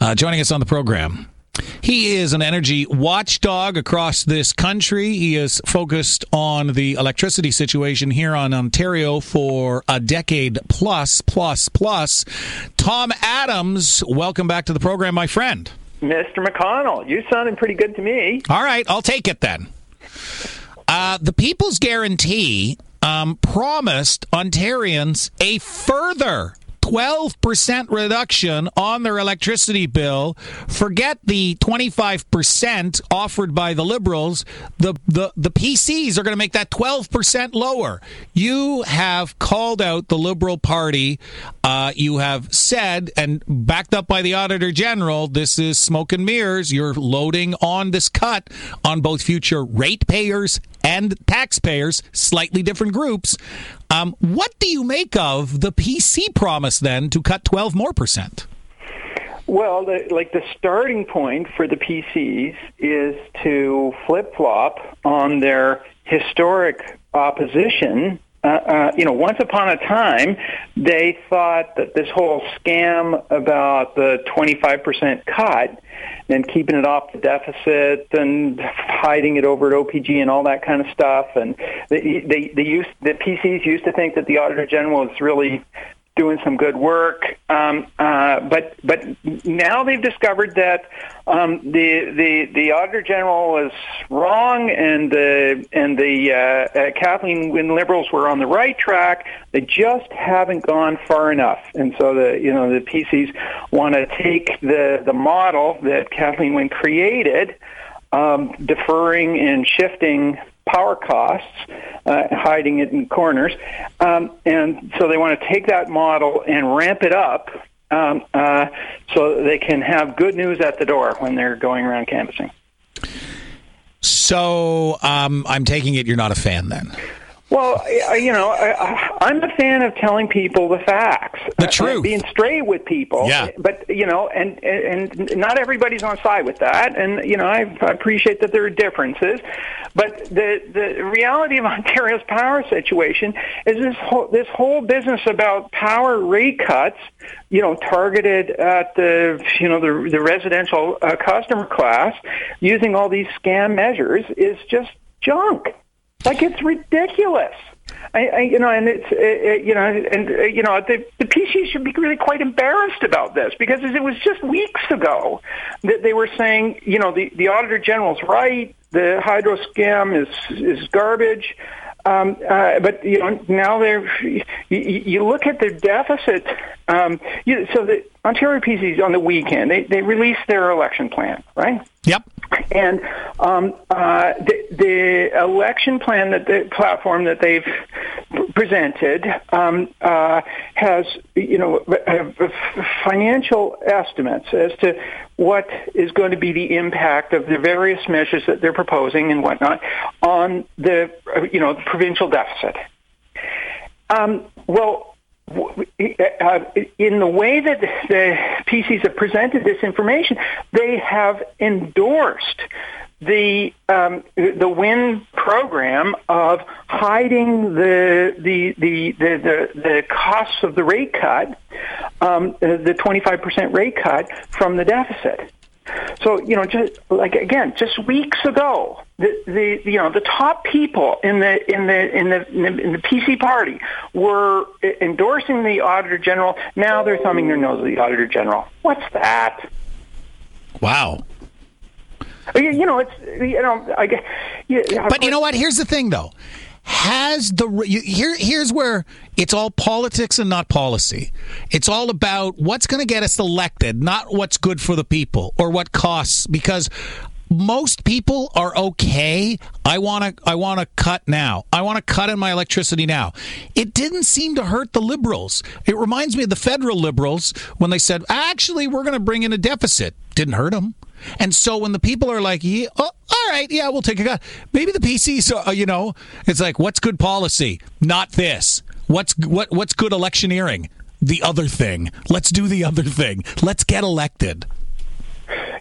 uh, joining us on the program. He is an energy watchdog across this country. He is focused on the electricity situation here on Ontario for a decade plus, plus, plus. Tom Adams, welcome back to the program, my friend. Mr. McConnell, you sounding pretty good to me. All right, I'll take it then. Uh, the People's Guarantee um, promised Ontarians a further 12% reduction on their electricity bill. Forget the 25% offered by the Liberals. The, the, the PCs are going to make that 12% lower. You have called out the Liberal Party. Uh, you have said, and backed up by the Auditor General, this is smoke and mirrors. You're loading on this cut on both future ratepayers and taxpayers, slightly different groups. Um, what do you make of the PC promise then to cut 12 more percent? Well, the, like the starting point for the PCs is to flip flop on their historic opposition uh, uh, you know, once upon a time, they thought that this whole scam about the 25% cut and keeping it off the deficit and hiding it over at OPG and all that kind of stuff, and they, they, they used the PCs used to think that the Auditor General was really doing some good work. Um, uh, but but now they've discovered that um, the the the auditor general was wrong, and the and the uh, uh, Kathleen Wynne Liberals were on the right track. They just haven't gone far enough, and so the you know the PCs want to take the the model that Kathleen Wynne created. Um, deferring and shifting power costs, uh, hiding it in corners. Um, and so they want to take that model and ramp it up um, uh, so they can have good news at the door when they're going around canvassing. So um, I'm taking it you're not a fan then. Well, you know, I, am a fan of telling people the facts, the truth, being straight with people. Yeah. But you know, and and not everybody's on side with that, and you know, I appreciate that there are differences. But the the reality of Ontario's power situation is this whole this whole business about power rate cuts, you know, targeted at the you know the the residential uh, customer class, using all these scam measures is just junk. Like it's ridiculous. I, I, you know, and it's, it, it, you know, and uh, you know, the, the PC should be really quite embarrassed about this because it was just weeks ago that they were saying, you know, the the auditor general's right, the hydro scam is is garbage. Um, uh, but you know now they're you, you look at their deficit. Um, you, so the Ontario PCs on the weekend they they released their election plan, right? Yep. And um, uh, the, the election plan that the platform that they've presented um, uh, has, you know, financial estimates as to what is going to be the impact of the various measures that they're proposing and whatnot on the, you know, provincial deficit. Um, well, uh, in the way that the PCs have presented this information, they have endorsed the um, the Wynne program of hiding the the the the, the, the costs of the rate cut, um, the 25% rate cut from the deficit. So you know, just like again, just weeks ago, the, the you know the top people in the in the in the in the, in the PC party were endorsing the auditor general. Now they're thumbing their nose at the auditor general. What's that? Wow. Uh, you know, it's you know, I guess. Yeah, but you know what? Here's the thing, though has the you, here here's where it's all politics and not policy. It's all about what's going to get us elected, not what's good for the people or what costs because most people are okay. I want to I want to cut now. I want to cut in my electricity now. It didn't seem to hurt the liberals. It reminds me of the federal liberals when they said, "Actually, we're going to bring in a deficit." Didn't hurt them. And so when the people are like, yeah, oh, all right, yeah, we'll take a cut. Maybe the PCs, uh, you know, it's like, what's good policy? Not this. What's what? What's good electioneering? The other thing. Let's do the other thing. Let's get elected.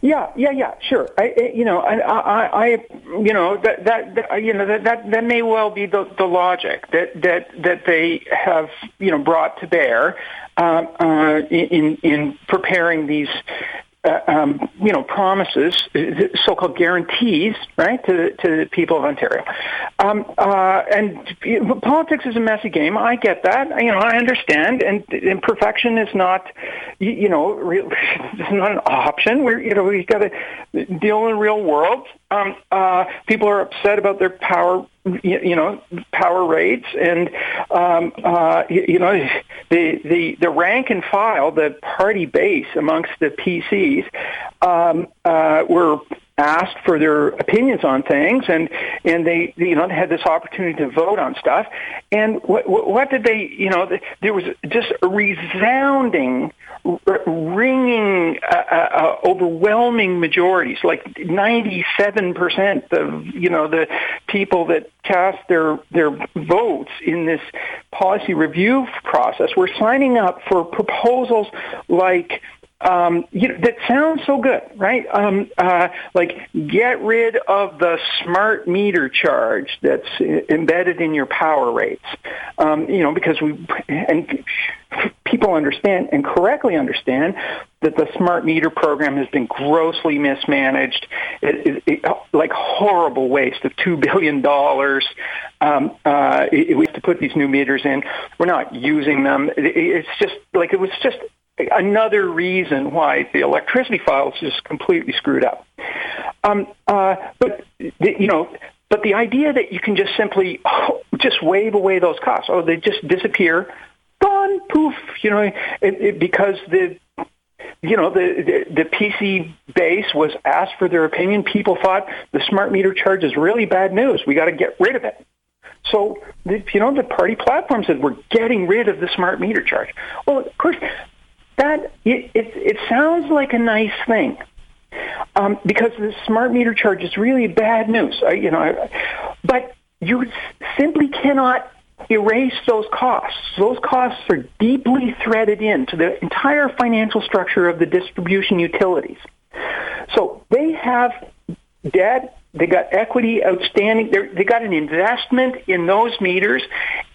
Yeah, yeah, yeah, sure. I, you know, I, I, I, you know, that, that, that you know, that, that, that may well be the, the logic that, that, that they have, you know, brought to bear uh, uh, in, in preparing these uh, um, you know, promises, so-called guarantees, right, to to the people of Ontario. Um, uh, and you know, politics is a messy game. I get that. You know, I understand. And, and perfection is not, you, you know, real, it's not an option. We're, you know, we've got to deal in the real world. Um, uh, people are upset about their power you know power rates and um, uh, you know the the the rank and file the party base amongst the PCs um, uh, were asked for their opinions on things and and they you know had this opportunity to vote on stuff. And what what did they you know there was just a resounding ringing uh, uh, uh, overwhelming majorities like 97% of you know the people that cast their their votes in this policy review process were signing up for proposals like um, you know, that sounds so good, right? Um, uh, like get rid of the smart meter charge that's embedded in your power rates. Um, you know, because we and people understand and correctly understand that the smart meter program has been grossly mismanaged, it, it, it, like horrible waste of two billion dollars. Um, uh, we have to put these new meters in. We're not using them. it's just like it was just another reason why the electricity file is just completely screwed up. Um, uh, but the, you know, but the idea that you can just simply just wave away those costs, oh, they just disappear, gone, poof, you know, it, it, because the you know the, the the PC base was asked for their opinion. People thought the smart meter charge is really bad news. We got to get rid of it. So, you know, the party platform said we're getting rid of the smart meter charge. Well, of course, that it, it, it sounds like a nice thing. Um, because the smart meter charge is really bad news, I, you know. But you simply cannot erase those costs. Those costs are deeply threaded into the entire financial structure of the distribution utilities. So they have debt they got equity outstanding. They got an investment in those meters,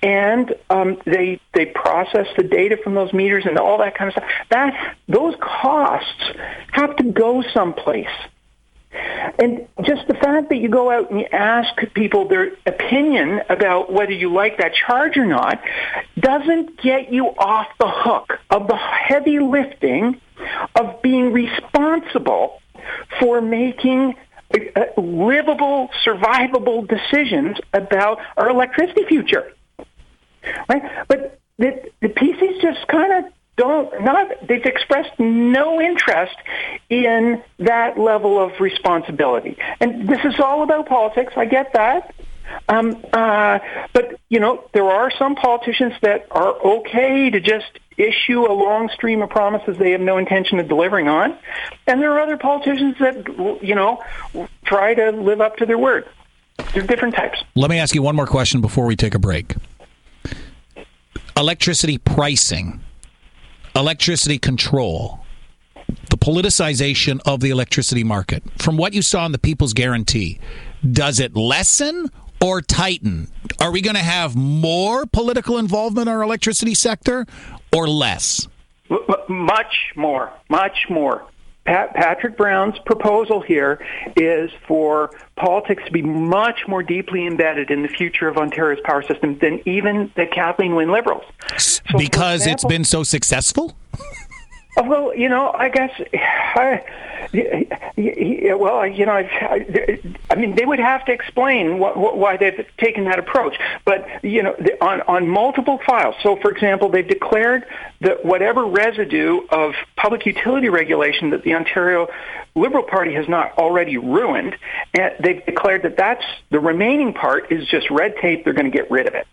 and um, they they process the data from those meters and all that kind of stuff. That those costs have to go someplace. And just the fact that you go out and you ask people their opinion about whether you like that charge or not doesn't get you off the hook of the heavy lifting of being responsible for making uh, livable, survivable decisions about our electricity future. Right? But the, the PCs just kind of don't not they've expressed no interest in that level of responsibility. And this is all about politics. I get that. Um, uh, but you know, there are some politicians that are okay to just issue a long stream of promises they have no intention of delivering on, and there are other politicians that you know try to live up to their word. There's different types. Let me ask you one more question before we take a break. Electricity pricing, electricity control, the politicization of the electricity market. From what you saw in the People's Guarantee, does it lessen or tighten? Are we going to have more political involvement in our electricity sector or less? Much more, much more. Pat, Patrick Brown's proposal here is for politics to be much more deeply embedded in the future of Ontario's power system than even the Kathleen Wynne Liberals. So because example, it's been so successful? Well, you know, I guess, I, well, you know, I, I mean, they would have to explain what, why they've taken that approach. But you know, on on multiple files. So, for example, they've declared that whatever residue of public utility regulation that the Ontario Liberal Party has not already ruined, and they've declared that that's the remaining part is just red tape. They're going to get rid of it.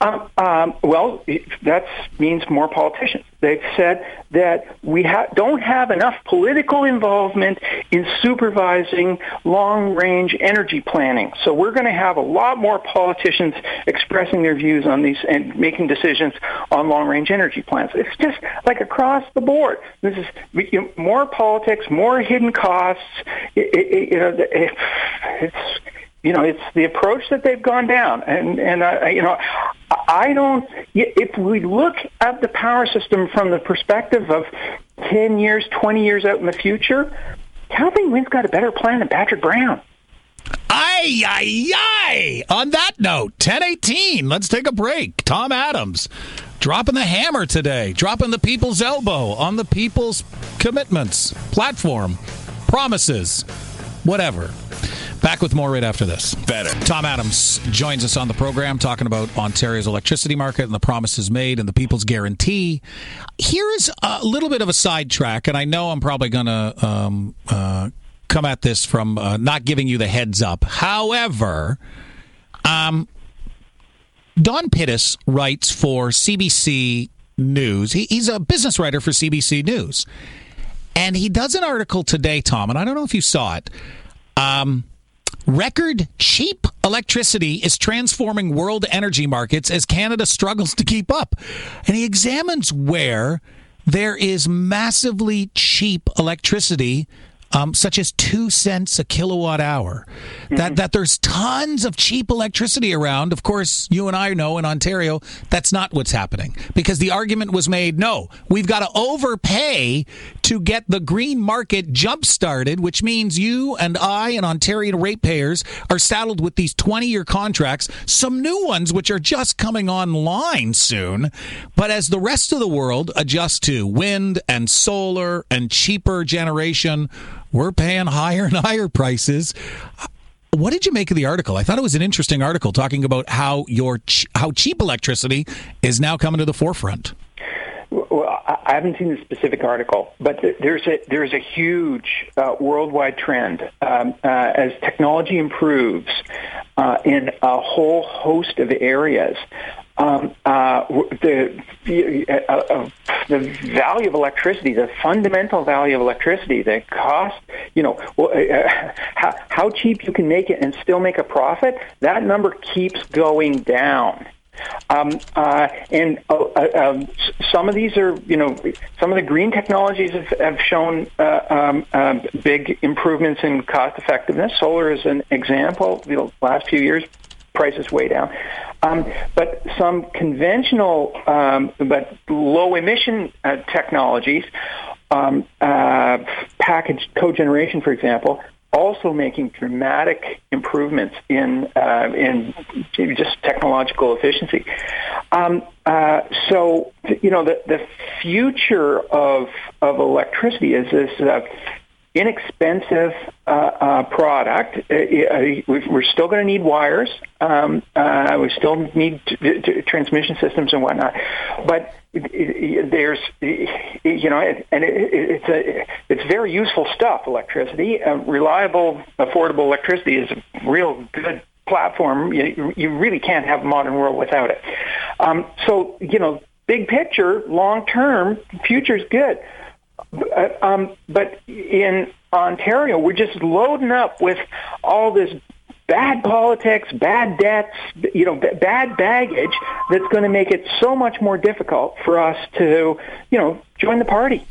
Um, um, well, that means more politicians. They've said that we ha- don't have enough political involvement in supervising long-range energy planning. So we're going to have a lot more politicians expressing their views on these and making decisions on long-range energy plans. It's just like across the board. This is you know, more politics, more hidden costs. It, it, you know, it, it's you know, it's the approach that they've gone down, and and uh, you know, I don't. If we look at the power system from the perspective of 10 years, 20 years out in the future, Kathleen Wynne's got a better plan than Patrick Brown. Ay, ay, ay. On that note, 1018, let's take a break. Tom Adams dropping the hammer today, dropping the people's elbow on the people's commitments, platform, promises, whatever. Back with more right after this. Better. Tom Adams joins us on the program talking about Ontario's electricity market and the promises made and the people's guarantee. Here is a little bit of a sidetrack, and I know I'm probably going to um, uh, come at this from uh, not giving you the heads up. However, um, Don Pittis writes for CBC News. He, he's a business writer for CBC News. And he does an article today, Tom, and I don't know if you saw it. Um, record cheap electricity is transforming world energy markets as Canada struggles to keep up. And he examines where there is massively cheap electricity um, such as two cents a kilowatt hour. Mm-hmm. That that there's tons of cheap electricity around. Of course, you and I know in Ontario that's not what's happening because the argument was made. No, we've got to overpay to get the green market jump started, which means you and I and Ontario ratepayers are saddled with these 20 year contracts, some new ones which are just coming online soon. But as the rest of the world adjusts to wind and solar and cheaper generation we're paying higher and higher prices. What did you make of the article? I thought it was an interesting article talking about how your ch- how cheap electricity is now coming to the forefront. Well, I haven't seen the specific article, but there's a there's a huge uh, worldwide trend um, uh, as technology improves uh, in a whole host of areas um, uh, the uh, uh, the value of electricity, the fundamental value of electricity, the cost, you know, uh, uh, how, cheap you can make it and still make a profit, that number keeps going down. Um, uh, and uh, uh, um, some of these are, you know, some of the green technologies have, have shown uh, um big improvements in cost effectiveness. Solar is an example. The last few years, prices way down. Um, but some conventional um, but low emission uh, technologies, um, uh, packaged cogeneration, for example, also making dramatic improvements in uh, in just technological efficiency. Um, uh, so you know the the future of of electricity is this uh, inexpensive uh, uh, product. Uh, uh we're still going to need wires. Um, uh, we still need t- t- transmission systems and whatnot. But there's, you know, and it, it's a, it's very useful stuff. Electricity, uh, reliable, affordable electricity is a real good platform. You, you really can't have a modern world without it. Um, so, you know, big picture, long term, future's good. Uh, um, but in Ontario, we're just loading up with all this bad politics, bad debts, you know, b- bad baggage that's going to make it so much more difficult for us to, you know, join the party.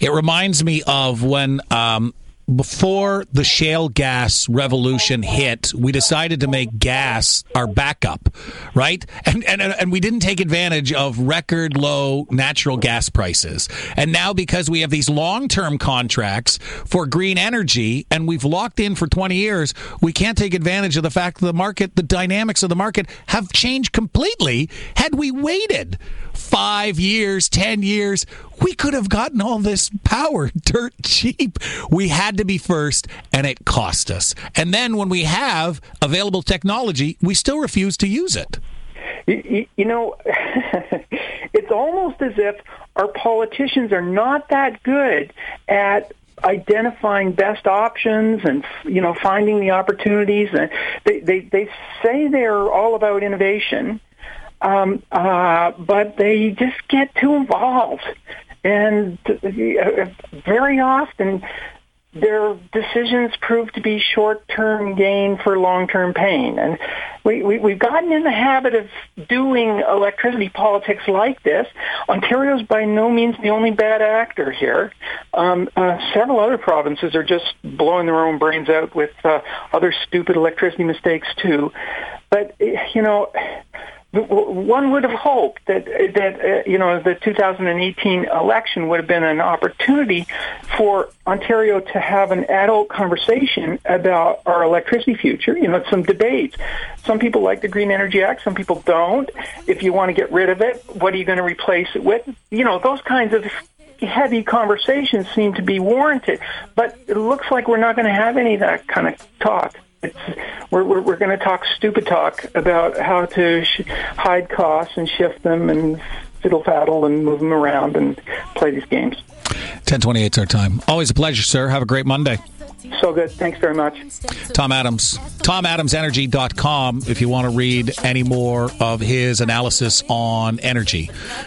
It reminds me of when um, before the shale gas revolution hit, we decided to make gas our backup, right? And and and we didn't take advantage of record low natural gas prices. And now because we have these long-term contracts for green energy and we've locked in for 20 years, we can't take advantage of the fact that the market, the dynamics of the market have changed completely had we waited five years, 10 years, we could have gotten all this power dirt cheap. We had to be first, and it cost us. And then when we have available technology, we still refuse to use it. You, you know, it's almost as if our politicians are not that good at identifying best options and you know finding the opportunities and they they they say they're all about innovation um, uh, but they just get too involved, and uh, very often their decisions prove to be short-term gain for long-term pain. And we, we, we've gotten in the habit of doing electricity politics like this. Ontario's by no means the only bad actor here. Um, uh, several other provinces are just blowing their own brains out with uh, other stupid electricity mistakes too. But, you know, one would have hoped that that uh, you know the 2018 election would have been an opportunity for Ontario to have an adult conversation about our electricity future. You know, some debates. Some people like the Green Energy Act, some people don't. If you want to get rid of it, what are you going to replace it with? You know, those kinds of heavy conversations seem to be warranted. But it looks like we're not going to have any of that kind of talk. It's, we're we're, we're going to talk stupid talk about how to sh- hide costs and shift them and fiddle faddle and move them around and play these games. 1028 is our time. Always a pleasure, sir. Have a great Monday. So good. Thanks very much. Tom Adams. TomAdamsEnergy.com if you want to read any more of his analysis on energy.